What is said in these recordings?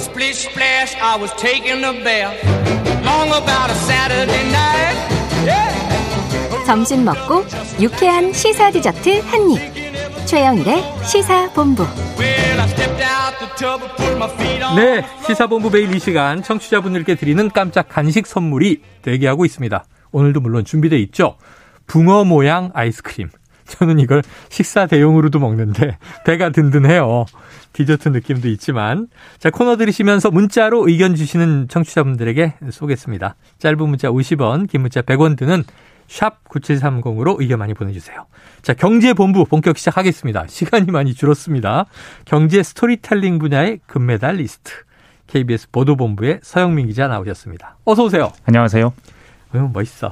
Splish splash, I was taking a bath. Long about a Saturday night. Yeah. 점심 먹고 유쾌한 시사 디저트 한 입. 최영일의 시사 본부. Well, I stepped out the tub and put my feet on. 네, 시사본부 매일 이 시간 청취자분들께 드리는 깜짝 간식 선물이 대기하고 있습니다. 오늘도 물론 준비돼 있죠. 붕어 모양 아이스크림. 저는 이걸 식사 대용으로도 먹는데 배가 든든해요. 디저트 느낌도 있지만 자 코너 들으시면서 문자로 의견 주시는 청취자분들에게 쏘겠습니다. 짧은 문자 50원, 긴 문자 100원 드는 샵 9730으로 의견 많이 보내주세요. 자, 경제본부 본격 시작하겠습니다. 시간이 많이 줄었습니다. 경제 스토리텔링 분야의 금메달리스트. KBS 보도본부의 서영민 기자 나오셨습니다. 어서 오세요. 안녕하세요. 어, 멋있어.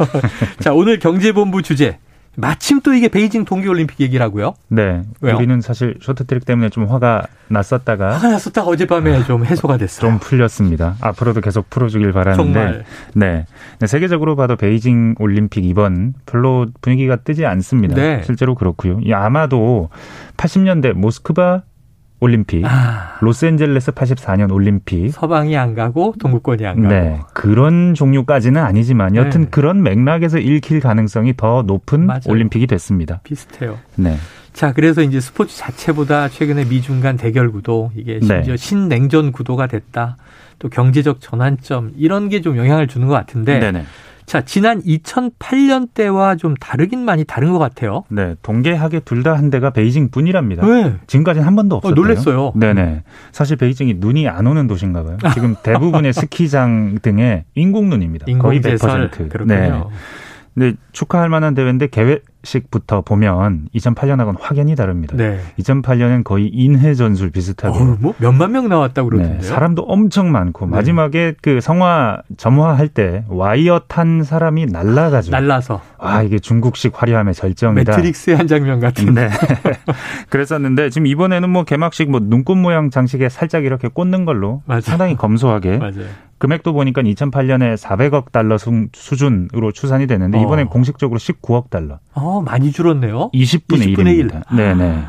자, 오늘 경제본부 주제. 마침 또 이게 베이징 동계올림픽 얘기를 하고요. 네. 왜요? 우리는 사실 쇼트트랙 때문에 좀 화가 났었다가 화가 났었다가 어젯밤에 좀 해소가 됐어요. 좀 풀렸습니다. 앞으로도 계속 풀어주길 바라는데. 정말. 네. 네, 세계적으로 봐도 베이징 올림픽 이번 별로 분위기가 뜨지 않습니다. 네. 실제로 그렇고요. 이 아마도 80년대 모스크바 올림픽, 아, 로스앤젤레스 84년 올림픽, 서방이 안 가고 동구권이 안 가고. 네. 그런 종류까지는 아니지만 여튼 네. 그런 맥락에서 읽힐 가능성이 더 높은 맞아요. 올림픽이 됐습니다. 비슷해요. 네. 자, 그래서 이제 스포츠 자체보다 최근에 미중 간 대결 구도, 이게 심지어 네. 신냉전 구도가 됐다. 또 경제적 전환점, 이런 게 좀 영향을 주는 것 같은데. 네네. 자, 지난 2008년 때와 좀 다르긴 많이 다른 것 같아요. 네, 동계하계 둘 다 한 데가 베이징 뿐이랍니다. 왜? 지금까지는 한 번도 없었어요. 놀랬어요. 네네. 사실 베이징이 눈이 안 오는 도시인가 봐요. 지금 대부분의 스키장 등에 인공눈입니다. 거의 인공제설. 100%. 그렇군요. 네. 근데 축하할 만한 대회인데 계획 식부터 보면 2008년하고는 확연히 다릅니다. 네. 2008년엔 거의 인해 전술 비슷하게 어, 뭐 몇만 명 나왔다고 네, 그러던데요. 사람도 엄청 많고 네. 마지막에 그 성화 점화할 때 와이어 탄 사람이 날라가지고 날라서 아 이게 중국식 화려함의 절정이다. 매트릭스의 한 장면 같은. 네. 그랬었는데 지금 이번에는 뭐 개막식 뭐 눈꽃 모양 장식에 살짝 이렇게 꽂는 걸로 맞아요. 상당히 검소하게 맞아요. 금액도 보니까 2008년에 400억 달러 수- 수준으로 추산이 됐는데 어. 이번엔 공식적으로 19억 달러. 어, 많이 줄었네요. 20분의 20분의 1. 1입니다. 네네.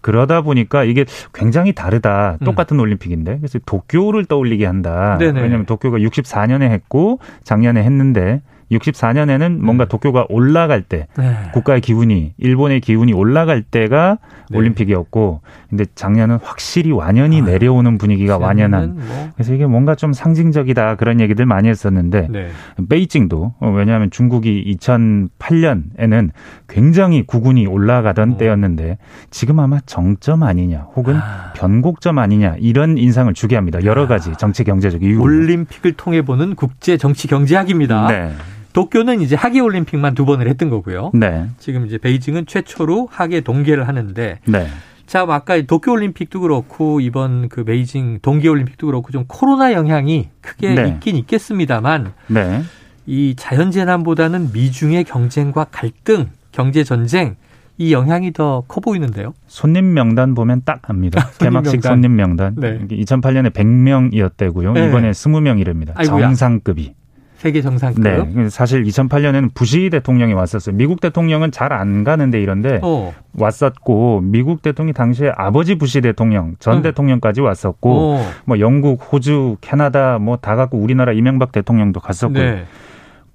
그러다 보니까 이게 굉장히 다르다. 음. 똑같은 올림픽인데. 그래서 도쿄를 떠올리게 한다. 네네. 왜냐하면 도쿄가 64년에 했고 작년에 했는데 64년에는 뭔가 음. 도쿄가 올라갈 때 네. 국가의 기운이 일본의 기운이 올라갈 때가 네. 올림픽이었고 근데 작년은 확실히 완연히 아, 내려오는 분위기가 완연한 뭐, 그래서 이게 뭔가 좀 상징적이다 그런 얘기들 많이 했었는데 네. 베이징도 어, 왜냐하면 중국이 2008년에는 굉장히 구군이 올라가던 어. 때였는데 지금 아마 정점 아니냐 혹은 아. 변곡점 아니냐 이런 인상을 주게 합니다 여러 가지 정치 경제적 이유 올림픽을 통해 보는 국제 정치 경제학입니다. 네. 도쿄는 이제 하계 올림픽만 두 번을 했던 거고요. 네. 지금 이제 베이징은 최초로 하계 동계를 하는데 네. 자, 뭐 아까 도쿄 올림픽도 그렇고 이번 그 베이징 동계 올림픽도 그렇고 좀 코로나 영향이 크게 네. 있긴 있겠습니다만 네. 이 자연 재난보다는 미중의 경쟁과 갈등, 경제 전쟁 이 영향이 더 커 보이는데요. 손님 명단 보면 딱 압니다. 손님 개막식 명단. 손님 명단. 네. 2008년에 100명이었대고요. 네. 이번에 20명이랍니다. 아이고야. 정상급이. 세계 정상급. 네. 사실 2008년에는 부시 대통령이 왔었어요. 미국 대통령은 잘 안 가는데 이런데 어. 왔었고 미국 대통령이 당시에 아버지 부시 대통령 전 음. 대통령까지 왔었고 어. 뭐 영국, 호주, 캐나다 뭐 다 갖고 우리나라 이명박 대통령도 갔었고 요 네.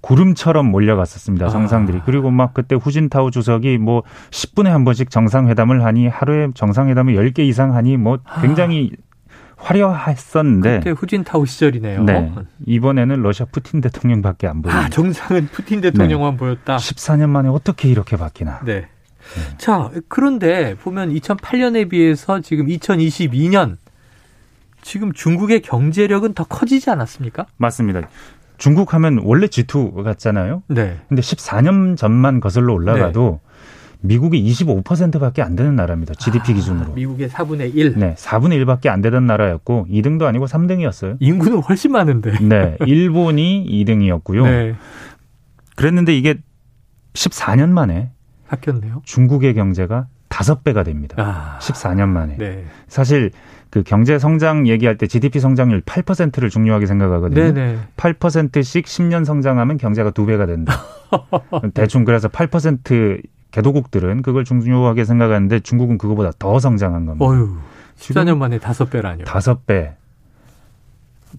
구름처럼 몰려갔었습니다. 아. 정상들이. 그리고 막 그때 후진타오 주석이 뭐 10분에 한 번씩 정상회담을 하니 하루에 정상회담을 10개 이상 하니 뭐 굉장히 화려했었는데 그때 후진타오 시절이네요. 네. 이번에는 러시아 푸틴 대통령밖에 안 보입니다. 아, 정상은 푸틴 대통령만 보였다. 14년 만에 어떻게 이렇게 바뀌나. 네. 자, 그런데 보면 2008년에 비해서 지금 2022년 지금 중국의 경제력은 더 커지지 않았습니까? 맞습니다. 중국 하면 원래 G2 같잖아요. 네. 근데 14년 전만 거슬러 올라가도 미국이 25%밖에 안 되는 나라입니다. GDP 기준으로. 아, 미국의 4분의 1. 네, 4분의 1밖에 안 되던 나라였고 2등도 아니고 3등이었어요. 인구는 훨씬 많은데. 네, 일본이 2등이었고요. 네. 그랬는데 이게 14년 만에 바뀌었네요. 중국의 경제가 5배가 됩니다. 아. 14년 만에. 네. 사실 그 경제 성장 얘기할 때 GDP 성장률 8%를 중요하게 생각하거든요. 네네. 8%씩 10년 성장하면 경제가 2배가 된다. 대충 그래서 8% 개도국들은 그걸 중요하게 생각하는데 중국은 그거보다 더 성장한 겁니다. 어휴. 지금 14년 만에 다섯 배라뇨. 다섯 배.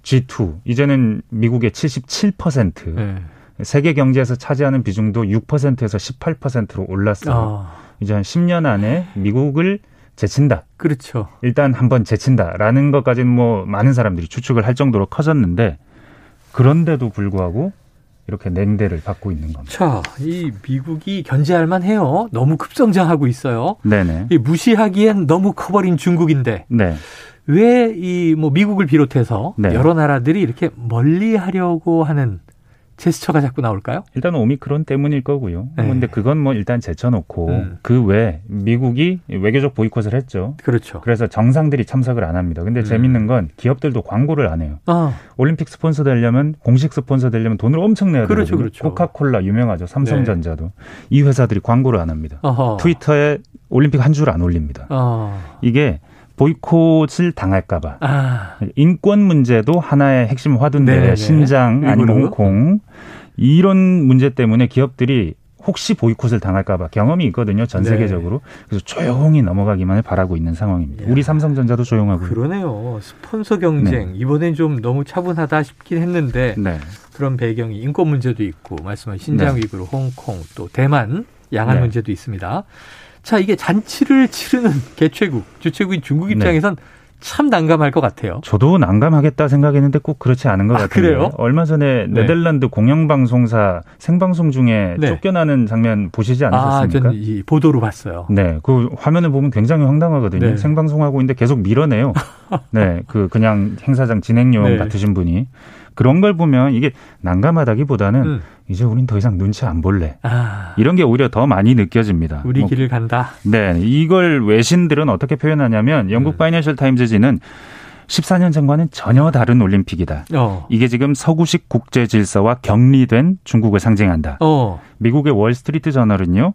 G2 이제는 미국의 77% 네. 세계 경제에서 차지하는 비중도 6%에서 18%로 올랐어요. 아, 이제 한 10년 안에 미국을 제친다. 그렇죠. 일단 한번 제친다라는 것까지는 뭐 많은 사람들이 추측을 할 정도로 커졌는데 그런데도 불구하고 이렇게 냉대를 받고 있는 겁니다. 자, 이 미국이 견제할 만해요. 너무 급성장하고 있어요. 네네. 이 무시하기엔 너무 커버린 중국인데 네. 왜 이 뭐 미국을 비롯해서 네. 여러 나라들이 이렇게 멀리 하려고 하는 제스처가 자꾸 나올까요? 일단 오미크론 때문일 거고요. 네. 근데 그건 뭐 일단 제쳐놓고 음. 그외 미국이 외교적 보이콧을 했죠. 그렇죠. 그래서 정상들이 참석을 안 합니다. 근데 음. 재밌는 건 기업들도 광고를 안 해요. 아, 올림픽 스폰서 되려면 공식 스폰서 되려면 돈을 엄청 내야 그렇죠, 되거든요. 그렇죠. 네. 코카콜라 유명하죠. 삼성전자도 이 회사들이 광고를 안 합니다. 어허. 트위터에 올림픽 한 줄 안 올립니다. 어. 이게 보이콧을 당할까봐. 아, 인권 문제도 하나의 핵심 화두인데 네네네. 신장 아니면. 홍콩 이런 문제 때문에 기업들이 혹시 보이콧을 당할까봐 경험이 있거든요 전 네. 세계적으로 그래서 조용히 넘어가기만을 바라고 있는 상황입니다. 이야. 우리 삼성전자도 조용하고요. 그러네요. 스폰서 경쟁 이번엔 좀 너무 차분하다 싶긴 했는데 네, 그런 배경이 인권 문제도 있고 말씀하신 신장 네. 위구르, 홍콩 또 대만 양안 네. 문제도 있습니다. 자 이게 잔치를 치르는 개최국 주최국인 중국 네. 입장에선 참 난감할 것 같아요. 저도 난감하겠다 생각했는데 꼭 그렇지 않은 것 아, 같아요. 그래요? 얼마 전에 네. 네덜란드 공영방송사 생방송 중에 네. 쫓겨나는 장면 보시지 아, 않으셨습니까? 저는 이 보도로 봤어요. 네, 그 화면을 보면 굉장히 황당하거든요. 네. 생방송하고 있는데 계속 밀어내요. 네, 그 그냥 행사장 진행용 네. 같으신 분이 그런 걸 보면 이게 난감하다기보다는 음. 이제 우린 더 이상 눈치 안 볼래. 아, 이런 게 오히려 더 많이 느껴집니다. 우리 뭐, 길을 간다. 네, 이걸 외신들은 어떻게 표현하냐면 영국 음. 파이낸셜 타임즈지는 14년 전과는 전혀 다른 올림픽이다. 어, 이게 지금 서구식 국제 질서와 격리된 중국을 상징한다. 어, 미국의 월스트리트 저널은요.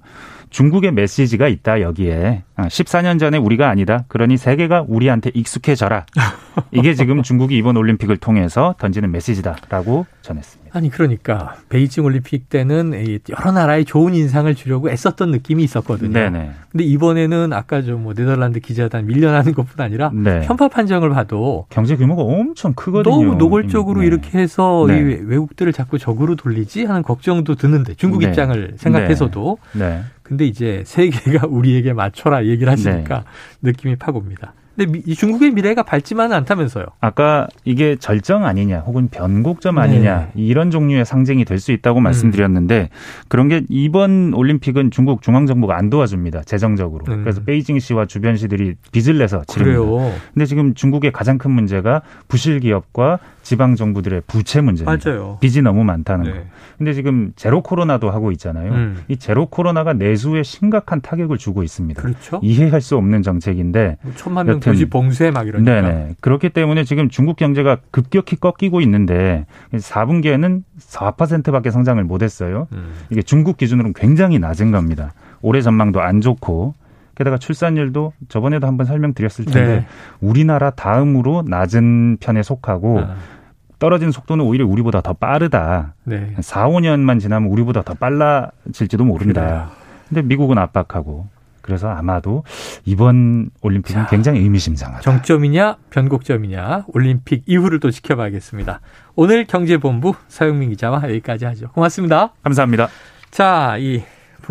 중국의 메시지가 있다 여기에 아, 14년 전에 우리가 아니다. 그러니 세계가 우리한테 익숙해져라. 이게 지금 중국이 이번 올림픽을 통해서 던지는 메시지다라고 전했습니다. 아니 그러니까 베이징 올림픽 때는 이 여러 나라에 좋은 인상을 주려고 애썼던 느낌이 있었거든요. 네네. 근데 이번에는 아까 좀 뭐 네덜란드 기자단 밀려나는 것뿐 아니라 네. 편파 판정을 봐도 경제 규모가 엄청 크거든요. 너무 노골적으로 네. 이렇게 해서 네. 이 외국들을 자꾸 적으로 돌리지 하는 걱정도 드는데 중국 네. 입장을 생각해서도 네. 근데 이제 세계가 우리에게 맞춰라 얘기를 하시니까 느낌이 파고 옵니다. 근데 미- 이 중국의 미래가 밝지만은 않다면서요. 아까 이게 절정 아니냐 혹은 변곡점 네. 아니냐 이런 종류의 상징이 될 수 있다고 말씀드렸는데 그런 게 이번 올림픽은 중국 중앙정부가 안 도와줍니다 재정적으로 음. 그래서 베이징시와 주변시들이 빚을 내서 치릅니다. 그래요. 근데 지금 중국의 가장 큰 문제가 부실 기업과 지방 정부들의 부채 문제입니다. 맞아요. 빚이 너무 많다는 거. 네. 근데 지금 제로 코로나도 하고 있잖아요. 음. 이 제로 코로나가 내수에 심각한 타격을 주고 있습니다. 그렇죠. 이해할 수 없는 정책인데 뭐 천만 명 도시 봉쇄 막 이러니까. 네네. 그렇기 때문에 지금 중국 경제가 급격히 꺾이고 있는데 4분기에는 4%밖에 성장을 못했어요. 음. 이게 중국 기준으로는 굉장히 낮은 겁니다. 올해 전망도 안 좋고 게다가 출산율도 저번에도 한번 설명드렸을 텐데 네. 우리나라 다음으로 낮은 편에 속하고 아, 떨어지는 속도는 오히려 우리보다 더 빠르다. 네. 4, 5년만 지나면 우리보다 더 빨라질지도 모른다. 그래요. 근데 미국은 압박하고 그래서 아마도 이번 올림픽은 자, 굉장히 의미심장하다. 정점이냐 변곡점이냐 올림픽 이후를 또 지켜봐야겠습니다. 오늘 경제본부 서영민 기자와 여기까지 하죠. 고맙습니다. 감사합니다. 자, 이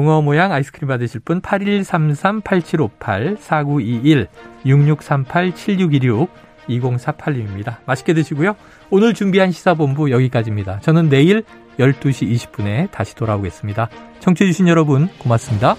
붕어 모양 아이스크림 받으실 분 8133-8758 4921 6638-7616 2048님입니다. 맛있게 드시고요. 오늘 준비한 시사본부 여기까지입니다. 저는 내일 12시 20분에 다시 돌아오겠습니다. 청취해주신 여러분 고맙습니다.